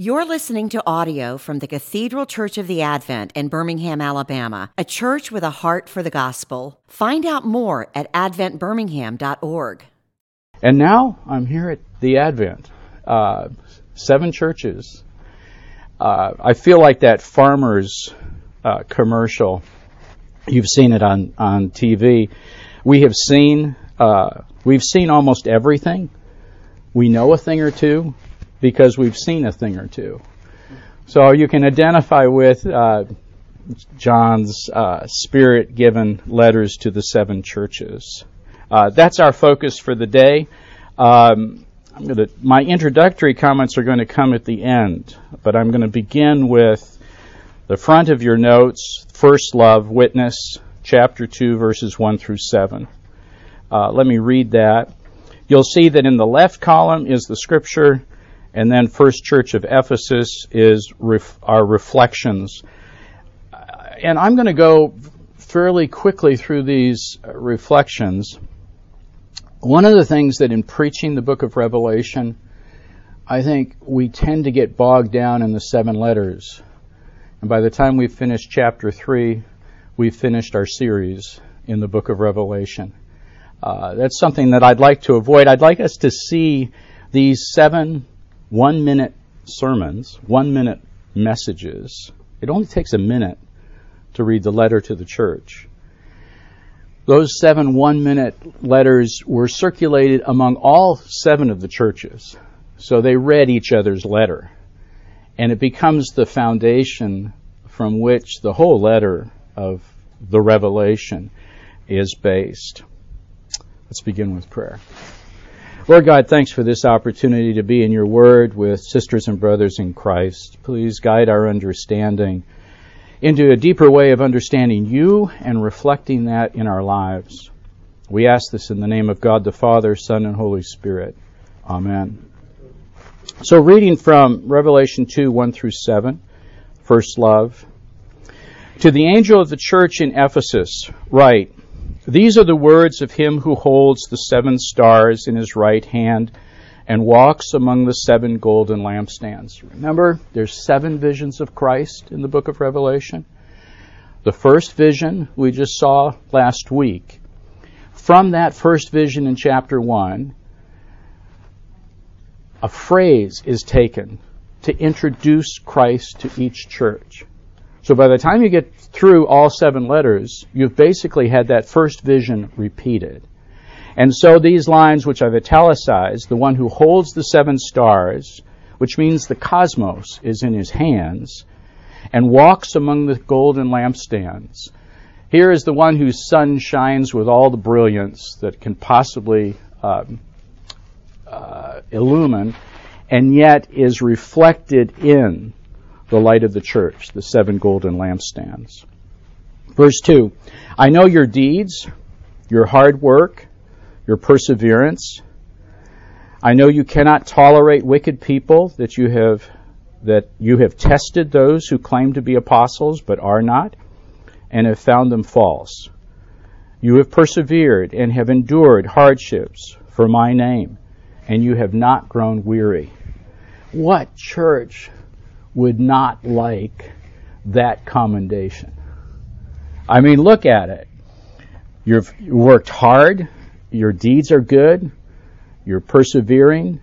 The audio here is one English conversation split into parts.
You're listening to audio from the Cathedral Church of the Advent in Birmingham, Alabama, a church with a heart for the gospel. Find out more at adventbirmingham.org. And now I'm here at the Advent, uh, seven churches. Uh, I feel like that farmer's uh, commercial. You've seen it on, on TV. We have seen uh, we've seen almost everything. We know a thing or two because we've seen a thing or two. So you can identify with uh, John's uh, spirit given letters to the seven churches. Uh, that's our focus for the day. Um, gonna, my introductory comments are going to come at the end, but I'm going to begin with the front of your notes, First Love, Witness, chapter 2, verses 1 through 7. Uh, let me read that. You'll see that in the left column is the scripture, and then First Church of Ephesus is ref- our reflections. And I'm going to go fairly quickly through these reflections. One of the things that in preaching the book of Revelation, I think we tend to get bogged down in the seven letters. And by the time we finish chapter 3, we've finished our series in the book of Revelation. Uh, that's something that I'd like to avoid. I'd like us to see these seven one minute sermons, one minute messages. It only takes a minute to read the letter to the church. Those seven one minute letters were circulated among all seven of the churches. So they read each other's letter. And it becomes the foundation from which the whole letter of the Revelation is based. Let's begin with prayer. Lord God, thanks for this opportunity to be in your word with sisters and brothers in Christ. Please guide our understanding into a deeper way of understanding you and reflecting that in our lives. We ask this in the name of God the Father, Son, and Holy Spirit. Amen. So, reading from Revelation 2 1 through 7, first love. To the angel of the church in Ephesus, write, these are the words of him who holds the seven stars in his right hand and walks among the seven golden lampstands. Remember, there's seven visions of Christ in the book of Revelation. The first vision we just saw last week. From that first vision in chapter 1, a phrase is taken to introduce Christ to each church. So by the time you get through all seven letters, you've basically had that first vision repeated. And so these lines, which I've italicized, the one who holds the seven stars, which means the cosmos is in his hands, and walks among the golden lampstands. Here is the one whose sun shines with all the brilliance that can possibly um, uh, illumine, and yet is reflected in the light of the church, the seven golden lampstands. Verse 2 I know your deeds, your hard work, your perseverance. I know you cannot tolerate wicked people, that you have that you have tested those who claim to be apostles but are not, and have found them false. You have persevered and have endured hardships for my name, and you have not grown weary. What church would not like that commendation. I mean, look at it. You've worked hard, your deeds are good, you're persevering,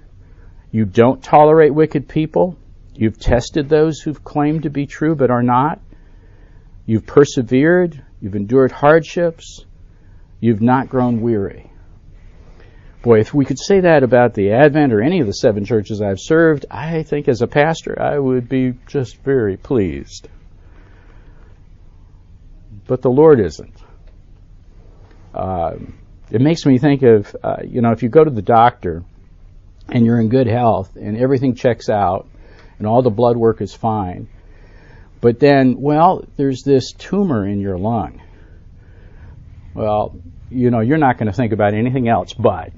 you don't tolerate wicked people, you've tested those who've claimed to be true but are not, you've persevered, you've endured hardships, you've not grown weary. Boy, if we could say that about the Advent or any of the seven churches I've served, I think as a pastor I would be just very pleased. But the Lord isn't. Uh, it makes me think of, uh, you know, if you go to the doctor and you're in good health and everything checks out and all the blood work is fine, but then, well, there's this tumor in your lung. Well, you know, you're not going to think about anything else but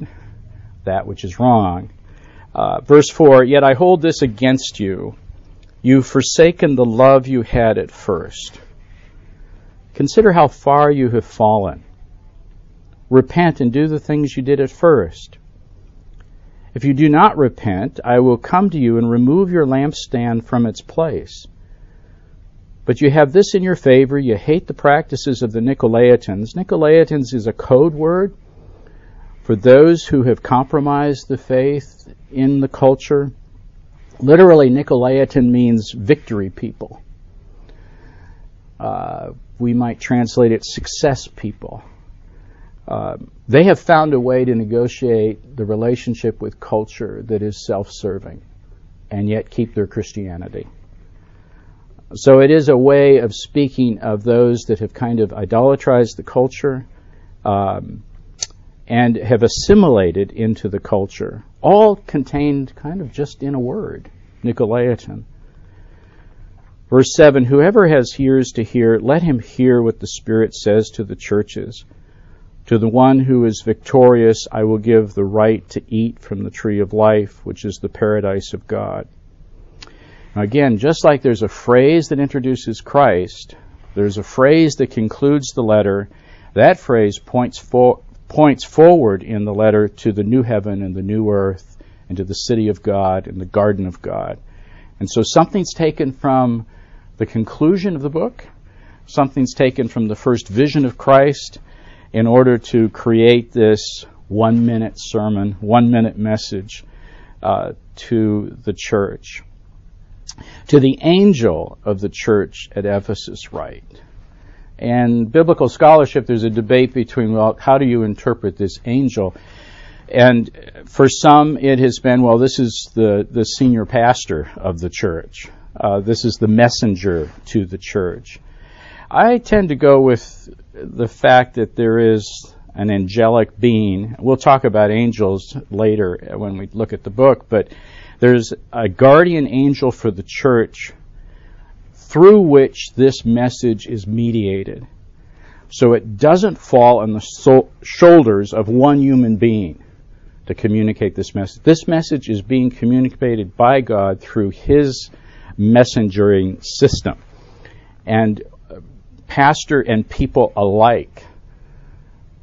that which is wrong. Uh, verse 4 Yet I hold this against you. You've forsaken the love you had at first. Consider how far you have fallen. Repent and do the things you did at first. If you do not repent, I will come to you and remove your lampstand from its place. But you have this in your favor you hate the practices of the Nicolaitans. Nicolaitans is a code word for those who have compromised the faith in the culture. Literally, Nicolaitan means victory people. Uh, we might translate it success people. Uh, they have found a way to negotiate the relationship with culture that is self serving and yet keep their Christianity. So it is a way of speaking of those that have kind of idolatrized the culture um, and have assimilated into the culture, all contained kind of just in a word, Nicolaitan. Verse 7 Whoever has ears to hear, let him hear what the Spirit says to the churches. To the one who is victorious, I will give the right to eat from the tree of life, which is the paradise of God. Again, just like there's a phrase that introduces Christ, there's a phrase that concludes the letter. That phrase points, for, points forward in the letter to the new heaven and the new earth and to the city of God and the garden of God. And so something's taken from the conclusion of the book, something's taken from the first vision of Christ in order to create this one minute sermon, one minute message uh, to the church. To the angel of the church at Ephesus, write. And biblical scholarship, there's a debate between, well, how do you interpret this angel? And for some, it has been, well, this is the, the senior pastor of the church. Uh, this is the messenger to the church. I tend to go with the fact that there is an angelic being. We'll talk about angels later when we look at the book, but there's a guardian angel for the church through which this message is mediated. So it doesn't fall on the so- shoulders of one human being to communicate this message. This message is being communicated by God through His messengering system. And uh, pastor and people alike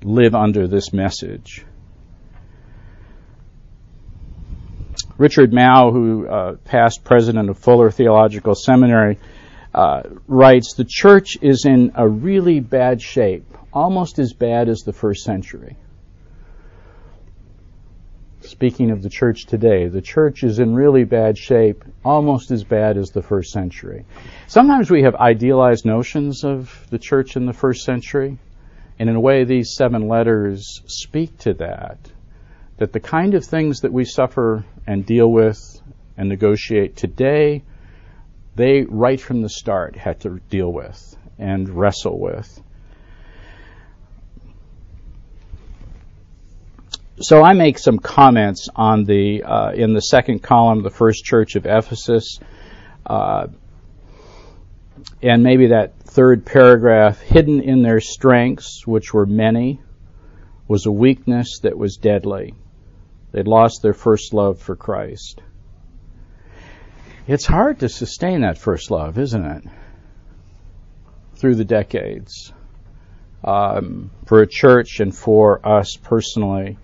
live under this message. Richard Mouw, who uh, past president of Fuller Theological Seminary, uh, writes the church is in a really bad shape, almost as bad as the first century. Speaking of the church today, the church is in really bad shape, almost as bad as the first century. Sometimes we have idealized notions of the church in the first century, and in a way, these seven letters speak to that. That the kind of things that we suffer and deal with and negotiate today, they right from the start had to deal with and wrestle with. so I make some comments on the uh, in the second column, the first church of Ephesus, uh, and maybe that third paragraph. Hidden in their strengths, which were many, was a weakness that was deadly. They'd lost their first love for Christ. It's hard to sustain that first love, isn't it? Through the decades. Um, for a church and for us personally.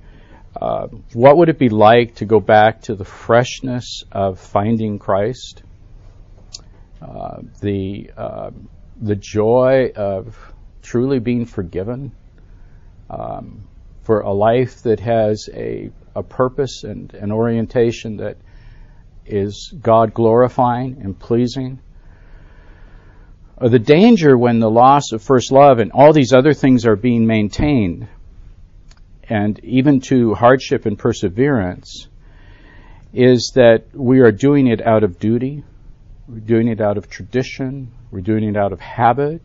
Uh, what would it be like to go back to the freshness of finding Christ? Uh, the uh, the joy of truly being forgiven um, for a life that has a a purpose and an orientation that is God glorifying and pleasing. Or the danger when the loss of first love and all these other things are being maintained and even to hardship and perseverance is that we are doing it out of duty, we're doing it out of tradition, we're doing it out of habit,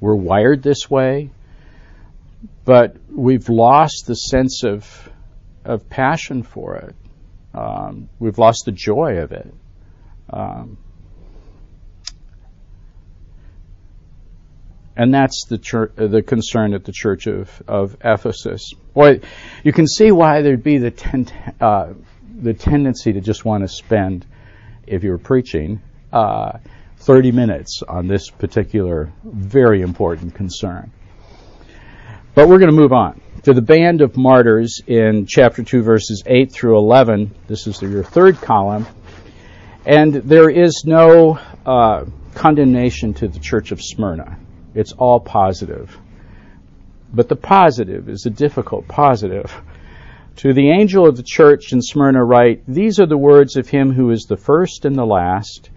we're wired this way, but we've lost the sense of of passion for it. Um, we've lost the joy of it. Um, And that's the, church, the concern at the church of, of Ephesus. Boy, you can see why there'd be the, ten, uh, the tendency to just want to spend, if you're preaching, uh, 30 minutes on this particular very important concern. But we're going to move on. to the band of martyrs in chapter 2, verses 8 through 11. This is your third column. And there is no uh, condemnation to the church of Smyrna. It's all positive. But the positive is a difficult positive. To the angel of the church in Smyrna write, These are the words of him who is the first and the last,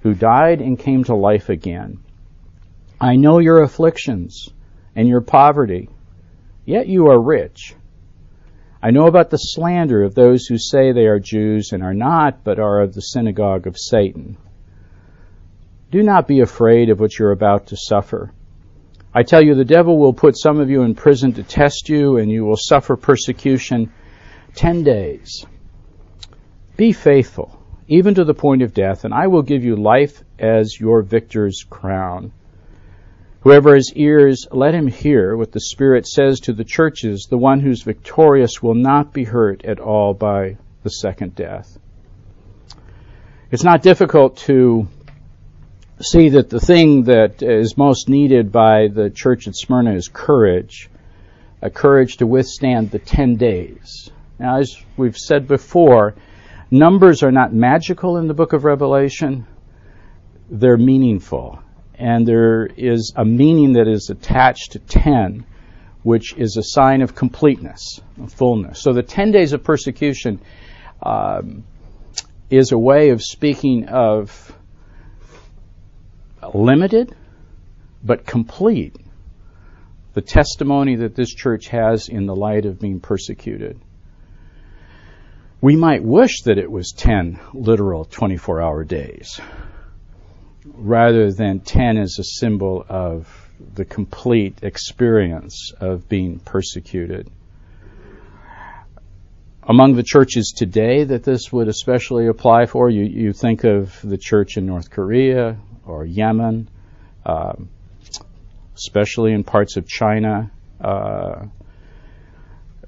who died and came to life again. I know your afflictions and your poverty, yet you are rich. I know about the slander of those who say they are Jews and are not, but are of the synagogue of Satan. Do not be afraid of what you're about to suffer. I tell you, the devil will put some of you in prison to test you, and you will suffer persecution ten days. Be faithful, even to the point of death, and I will give you life as your victor's crown. Whoever has ears, let him hear what the Spirit says to the churches. The one who's victorious will not be hurt at all by the second death. It's not difficult to see that the thing that is most needed by the church at Smyrna is courage, a courage to withstand the 10 days. Now, as we've said before, numbers are not magical in the book of Revelation, they're meaningful. And there is a meaning that is attached to 10, which is a sign of completeness, of fullness. So the 10 days of persecution um, is a way of speaking of limited but complete the testimony that this church has in the light of being persecuted. We might wish that it was 10 literal 24 hour days rather than 10 as a symbol of the complete experience of being persecuted. Among the churches today that this would especially apply for, you, you think of the church in North Korea, or Yemen, uh, especially in parts of China. Uh,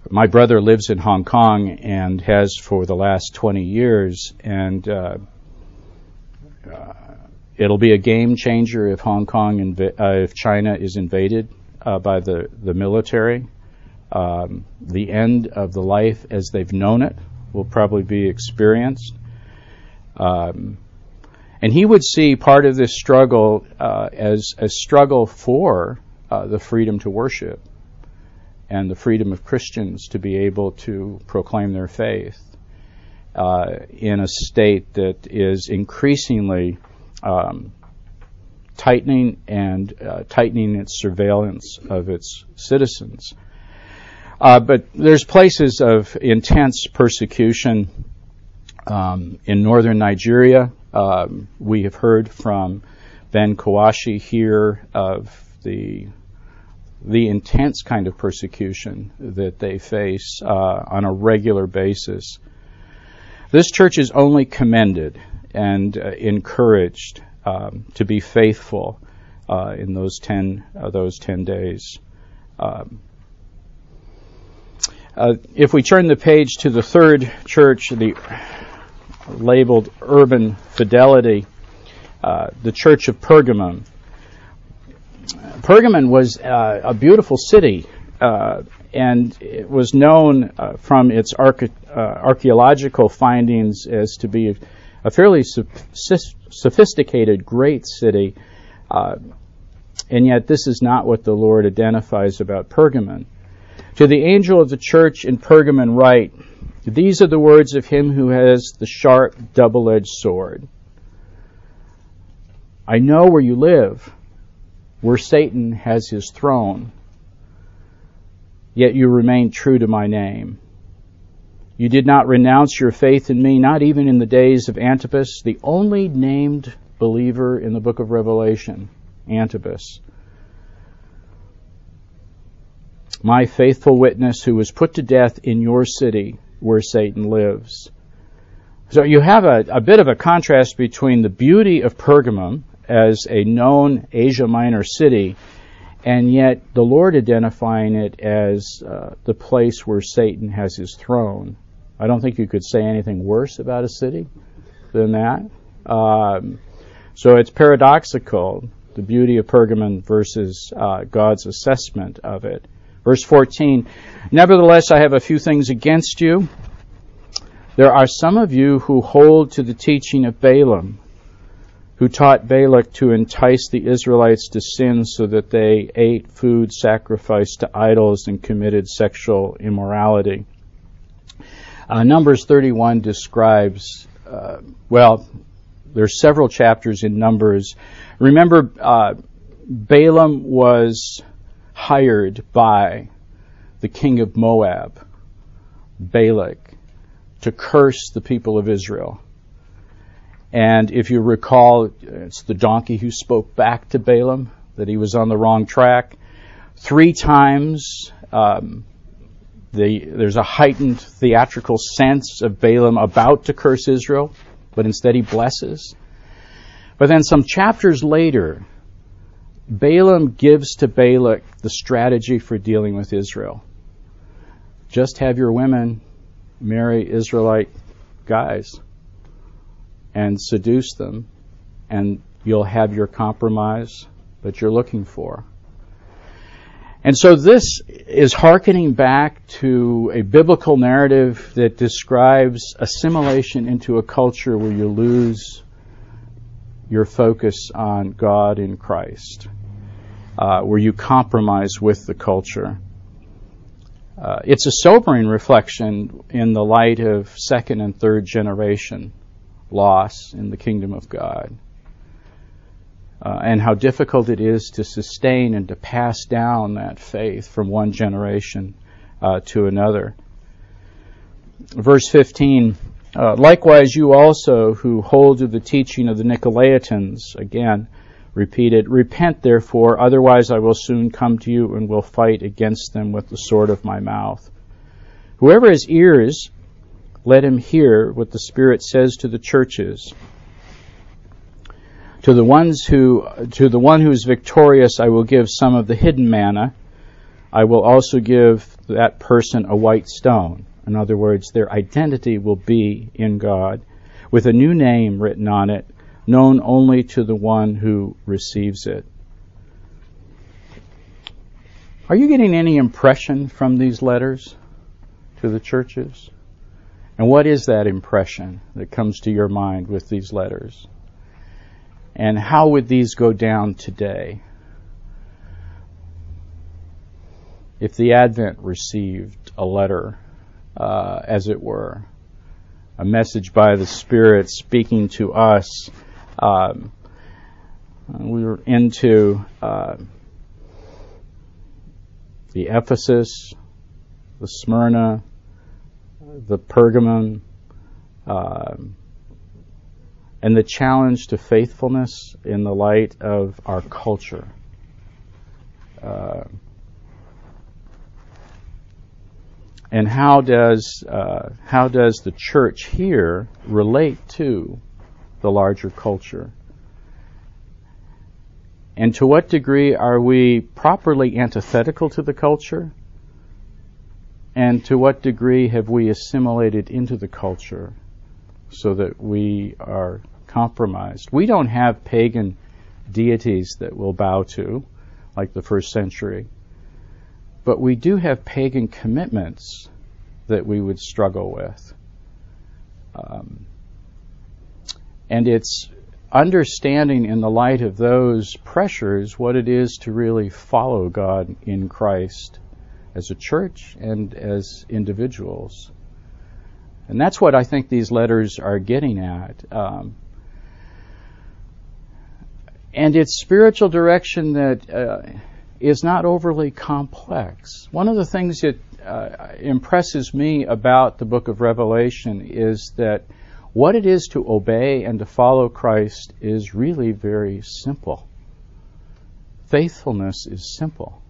my brother lives in Hong Kong and has for the last 20 years, and uh, uh it'll be a game changer if Hong Kong, inv- uh, if China is invaded uh, by the, the military. Um, the end of the life as they've known it will probably be experienced. Um, and he would see part of this struggle uh, as a struggle for uh, the freedom to worship and the freedom of Christians to be able to proclaim their faith uh, in a state that is increasingly um, tightening and uh, tightening its surveillance of its citizens. Uh, but there's places of intense persecution um, in northern Nigeria um, we have heard from Ben Kawashi here of the the intense kind of persecution that they face uh, on a regular basis. This church is only commended and uh, encouraged um, to be faithful uh, in those ten uh, those ten days. Um, if we turn the page to the third church, the labeled Urban Fidelity, the Church of Pergamum. Pergamon was uh, a beautiful city, uh, and it was known uh, from its arche- archaeological findings as to be a fairly sophisticated, great city. Uh, and yet, this is not what the Lord identifies about Pergamon. To the angel of the church in Pergamon, write these are the words of him who has the sharp, double edged sword. I know where you live, where Satan has his throne, yet you remain true to my name. You did not renounce your faith in me, not even in the days of Antipas, the only named believer in the book of Revelation, Antipas. My faithful witness who was put to death in your city where Satan lives. So you have a, a bit of a contrast between the beauty of Pergamum as a known Asia Minor city and yet the Lord identifying it as uh, the place where Satan has his throne. I don't think you could say anything worse about a city than that. Um, so it's paradoxical, the beauty of Pergamon versus uh, God's assessment of it Verse 14 Nevertheless, I have a few things against you. There are some of you who hold to the teaching of Balaam, who taught Balak to entice the Israelites to sin so that they ate food sacrificed to idols and committed sexual immorality. Uh, Numbers 31 describes, uh, well, there's several chapters in Numbers. Remember, uh, Balaam was hired by the king of Moab, Balak, to curse the people of Israel. And if you recall, it's the donkey who spoke back to Balaam that he was on the wrong track. Three times, um, the, there's a heightened theatrical sense of Balaam about to curse Israel, but instead he blesses. But then some chapters later, Balaam gives to Balak the strategy for dealing with Israel. Just have your women marry Israelite guys and seduce them, and you'll have your compromise that you're looking for. And so this is hearkening back to a biblical narrative that describes assimilation into a culture where you lose your focus on God in Christ, uh, where you compromise with the culture. Uh, it's a sobering reflection in the light of second and third generation loss in the kingdom of God. Uh, and how difficult it is to sustain and to pass down that faith from one generation uh, to another. Verse 15 uh, Likewise, you also who hold to the teaching of the Nicolaitans, again, repeated, Repent therefore, otherwise I will soon come to you and will fight against them with the sword of my mouth. Whoever has ears, let him hear what the Spirit says to the churches. To the ones who, to the one who is victorious, I will give some of the hidden manna. I will also give that person a white stone. In other words, their identity will be in God, with a new name written on it, known only to the one who receives it. Are you getting any impression from these letters to the churches? And what is that impression that comes to your mind with these letters? And how would these go down today? If the Advent received a letter, uh, as it were, a message by the Spirit speaking to us, um, we were into uh, the Ephesus, the Smyrna, the Pergamon, uh, and the challenge to faithfulness in the light of our culture. Uh, and how does uh, how does the church here relate to the larger culture? And to what degree are we properly antithetical to the culture? And to what degree have we assimilated into the culture so that we are compromised? We don't have pagan deities that we'll bow to, like the first century, but we do have pagan commitments that we would struggle with. Um, and it's understanding in the light of those pressures what it is to really follow God in Christ as a church and as individuals. And that's what I think these letters are getting at. Um, and it's spiritual direction that uh, is not overly complex. One of the things that uh, impresses me about the book of Revelation is that what it is to obey and to follow Christ is really very simple. Faithfulness is simple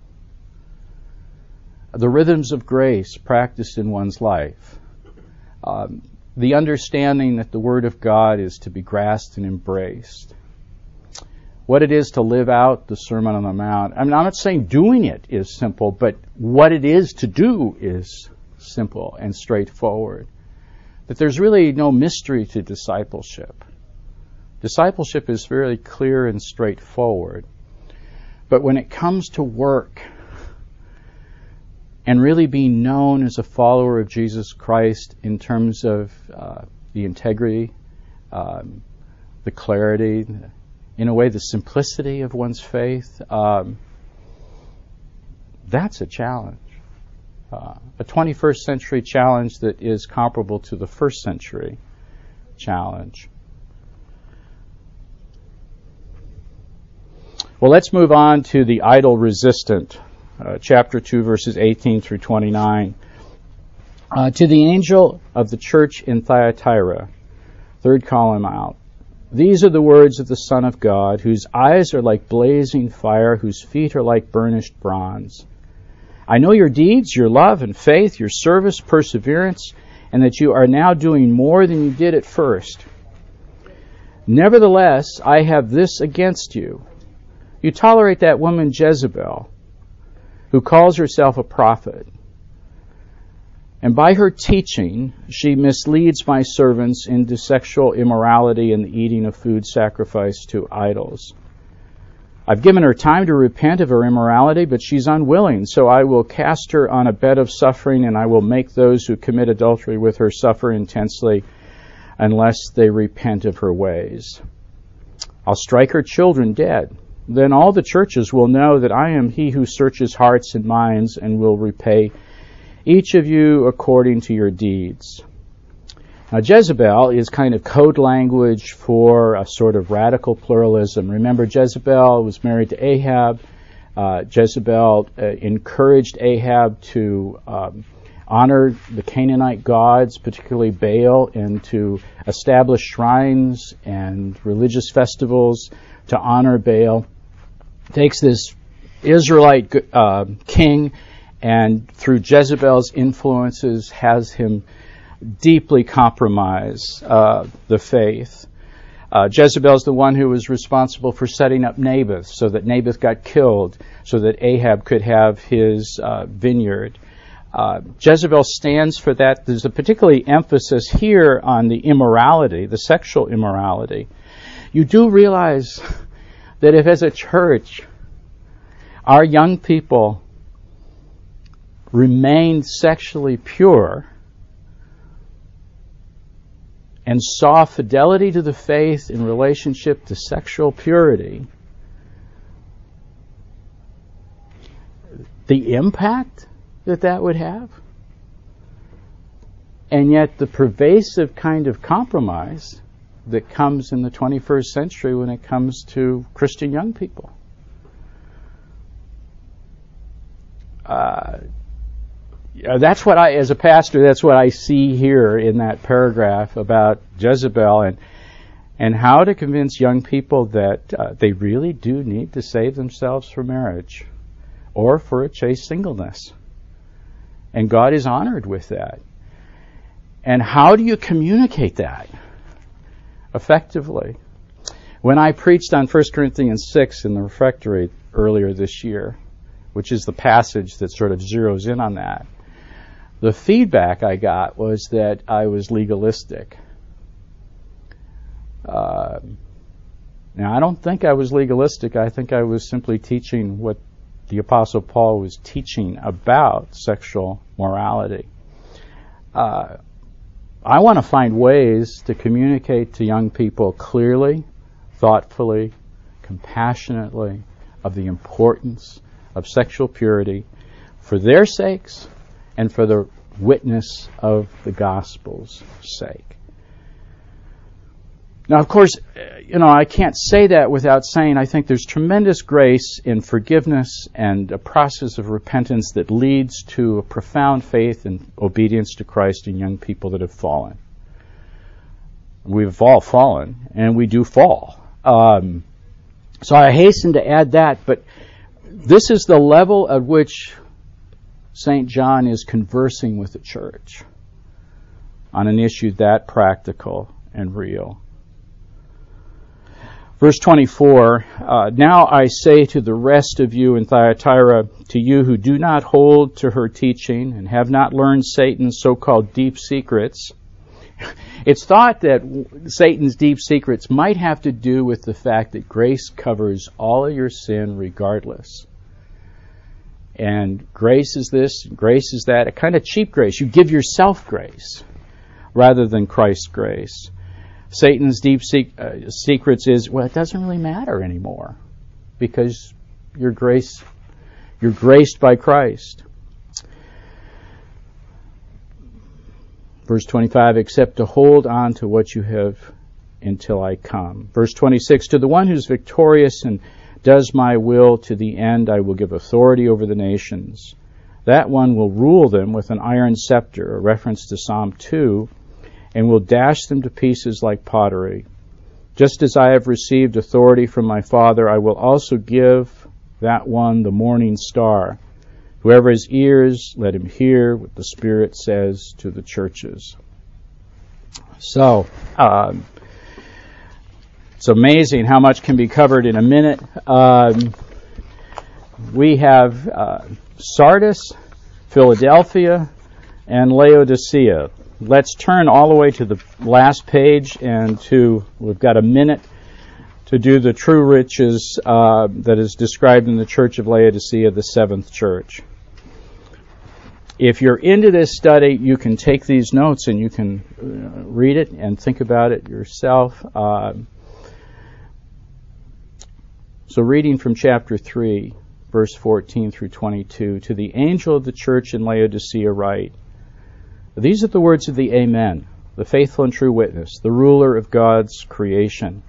the rhythms of grace practiced in one's life, um, the understanding that the Word of God is to be grasped and embraced, what it is to live out the Sermon on the Mount. I mean, I'm not saying doing it is simple, but what it is to do is simple and straightforward. That there's really no mystery to discipleship. Discipleship is very clear and straightforward. But when it comes to work, and really be known as a follower of Jesus Christ in terms of uh, the integrity, um, the clarity, in a way, the simplicity of one's faith, um, that's a challenge. Uh, a 21st century challenge that is comparable to the first century challenge. Well, let's move on to the idol resistant, uh, chapter 2, verses 18 through 29. Uh, to the angel of the church in Thyatira, third column out. These are the words of the Son of God, whose eyes are like blazing fire, whose feet are like burnished bronze. I know your deeds, your love and faith, your service, perseverance, and that you are now doing more than you did at first. Nevertheless, I have this against you you tolerate that woman Jezebel, who calls herself a prophet. And by her teaching, she misleads my servants into sexual immorality and the eating of food sacrificed to idols. I've given her time to repent of her immorality, but she's unwilling, so I will cast her on a bed of suffering, and I will make those who commit adultery with her suffer intensely unless they repent of her ways. I'll strike her children dead then all the churches will know that I am he who searches hearts and minds and will repay each of you according to your deeds. Now, Jezebel is kind of code language for a sort of radical pluralism. Remember, Jezebel was married to Ahab. Uh, Jezebel uh, encouraged Ahab to um, honor the Canaanite gods, particularly Baal, and to establish shrines and religious festivals to honor Baal takes this Israelite uh, king and through Jezebel's influences has him deeply compromise uh, the faith. Uh, Jezebel's the one who was responsible for setting up Naboth so that Naboth got killed so that Ahab could have his uh, vineyard. Uh, Jezebel stands for that. There's a particularly emphasis here on the immorality, the sexual immorality. You do realize that if as a church our young people remained sexually pure and saw fidelity to the faith in relationship to sexual purity, the impact that that would have, and yet the pervasive kind of compromise that comes in the 21st century when it comes to Christian young people. Uh, that's what I, as a pastor, that's what I see here in that paragraph about Jezebel and and how to convince young people that uh, they really do need to save themselves for marriage or for a chaste singleness. And God is honored with that. And how do you communicate that? Effectively. When I preached on 1 Corinthians 6 in the refectory earlier this year, which is the passage that sort of zeroes in on that, the feedback I got was that I was legalistic. Uh, now, I don't think I was legalistic. I think I was simply teaching what the Apostle Paul was teaching about sexual morality. Uh, I want to find ways to communicate to young people clearly, thoughtfully, compassionately of the importance of sexual purity for their sakes and for the witness of the gospel's sake. Now, of course, you know, I can't say that without saying I think there's tremendous grace in forgiveness and a process of repentance that leads to a profound faith and obedience to Christ in young people that have fallen. We've all fallen, and we do fall. Um, so I hasten to add that, but this is the level at which St. John is conversing with the church on an issue that practical and real. Verse 24 uh, Now I say to the rest of you in Thyatira, to you who do not hold to her teaching and have not learned Satan's so called deep secrets, it's thought that Satan's deep secrets might have to do with the fact that grace covers all of your sin regardless. And grace is this, grace is that, a kind of cheap grace. You give yourself grace rather than Christ's grace. Satan's deep uh, secrets is, well, it doesn't really matter anymore because you're grace, you're graced by Christ. Verse 25, except to hold on to what you have until I come. Verse 26, to the one who's victorious and does my will to the end, I will give authority over the nations. That one will rule them with an iron scepter, a reference to Psalm 2, and will dash them to pieces like pottery. Just as I have received authority from my Father, I will also give that one the morning star. Whoever has ears, let him hear what the Spirit says to the churches. So, um, it's amazing how much can be covered in a minute. Um, we have uh, Sardis, Philadelphia, and Laodicea. Let's turn all the way to the last page and to, we've got a minute to do the true riches uh, that is described in the Church of Laodicea, the seventh church. If you're into this study, you can take these notes and you can uh, read it and think about it yourself. Uh, so, reading from chapter 3, verse 14 through 22, to the angel of the church in Laodicea, write These are the words of the Amen, the faithful and true witness, the ruler of God's creation.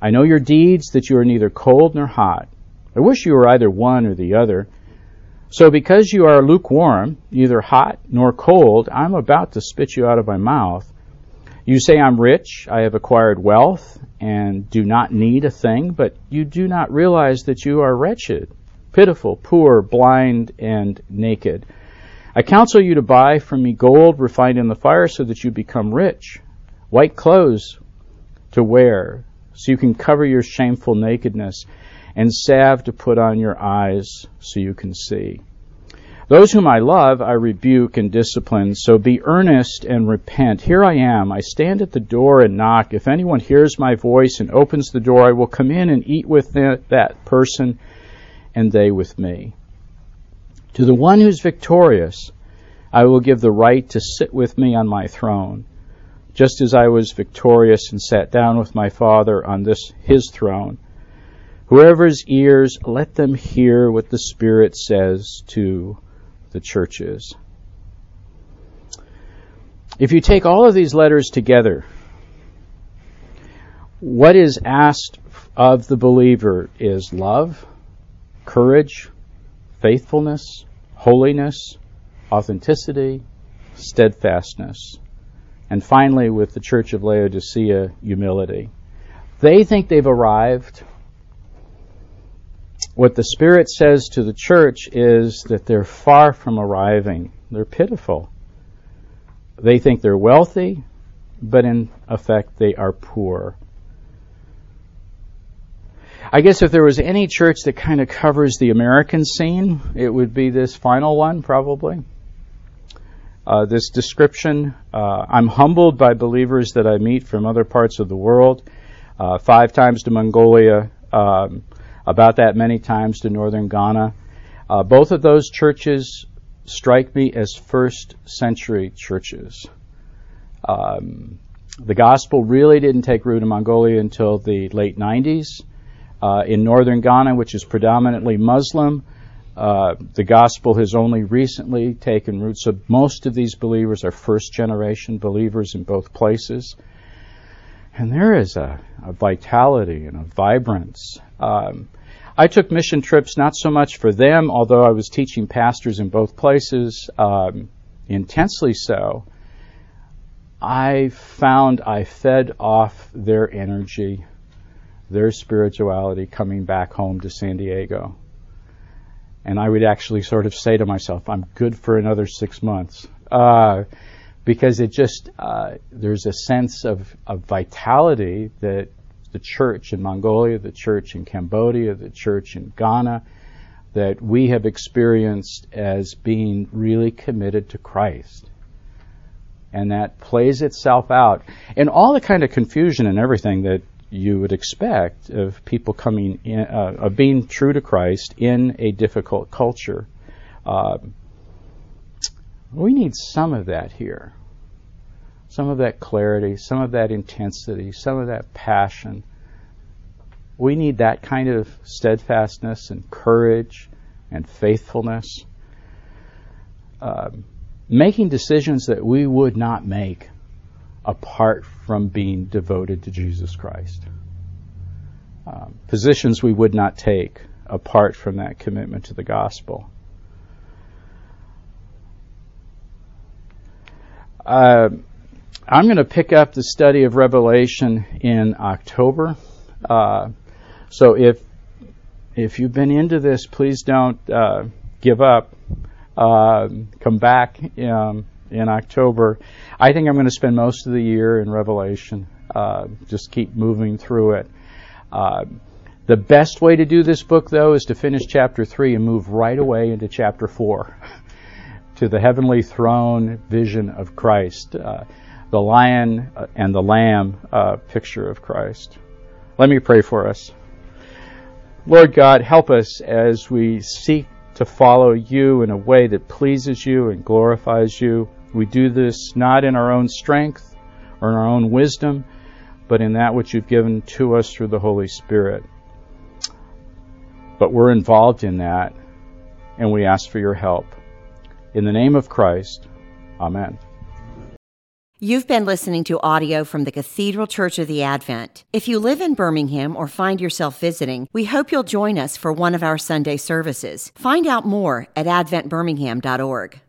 I know your deeds, that you are neither cold nor hot. I wish you were either one or the other. So, because you are lukewarm, neither hot nor cold, I'm about to spit you out of my mouth. You say, I'm rich, I have acquired wealth, and do not need a thing, but you do not realize that you are wretched, pitiful, poor, blind, and naked. I counsel you to buy from me gold refined in the fire so that you become rich, white clothes to wear so you can cover your shameful nakedness, and salve to put on your eyes so you can see. Those whom I love, I rebuke and discipline. So be earnest and repent. Here I am. I stand at the door and knock. If anyone hears my voice and opens the door, I will come in and eat with that person and they with me. To the one who's victorious, I will give the right to sit with me on my throne, just as I was victorious and sat down with my Father on this his throne. Whoever's ears, let them hear what the Spirit says to the churches. If you take all of these letters together, what is asked of the believer is love, courage, faithfulness, holiness, authenticity, steadfastness, and finally, with the Church of Laodicea, humility. They think they've arrived what the Spirit says to the church is that they're far from arriving. They're pitiful. They think they're wealthy, but in effect, they are poor. I guess if there was any church that kind of covers the American scene, it would be this final one, probably. Uh, this description uh, I'm humbled by believers that I meet from other parts of the world. Uh, five times to Mongolia, um, about that many times to northern Ghana. Uh, both of those churches strike me as first century churches. Um, the gospel really didn't take root in Mongolia until the late 90s. Uh, in northern Ghana, which is predominantly Muslim, uh, the gospel has only recently taken root. So most of these believers are first generation believers in both places. And there is a, a vitality and a vibrance um, I took mission trips not so much for them, although I was teaching pastors in both places, um, intensely so. I found I fed off their energy, their spirituality coming back home to San Diego. And I would actually sort of say to myself, I'm good for another six months. Uh, because it just, uh, there's a sense of, of vitality that the church in Mongolia, the church in Cambodia, the church in Ghana, that we have experienced as being really committed to Christ. And that plays itself out in all the kind of confusion and everything that you would expect of people coming in, uh, of being true to Christ in a difficult culture. Uh, we need some of that here. Some of that clarity, some of that intensity, some of that passion. We need that kind of steadfastness and courage and faithfulness. Uh, making decisions that we would not make apart from being devoted to Jesus Christ. Um, positions we would not take apart from that commitment to the gospel. Uh, I'm going to pick up the study of Revelation in October. Uh, so if if you've been into this, please don't uh, give up. Uh, come back um, in October. I think I'm going to spend most of the year in Revelation. Uh, just keep moving through it. Uh, the best way to do this book, though, is to finish chapter 3 and move right away into chapter 4 to the heavenly throne vision of Christ, uh, the lion and the lamb uh, picture of Christ. Let me pray for us. Lord God, help us as we seek to follow you in a way that pleases you and glorifies you. We do this not in our own strength or in our own wisdom, but in that which you've given to us through the Holy Spirit. But we're involved in that, and we ask for your help. In the name of Christ, Amen. You've been listening to audio from the Cathedral Church of the Advent. If you live in Birmingham or find yourself visiting, we hope you'll join us for one of our Sunday services. Find out more at adventbirmingham.org.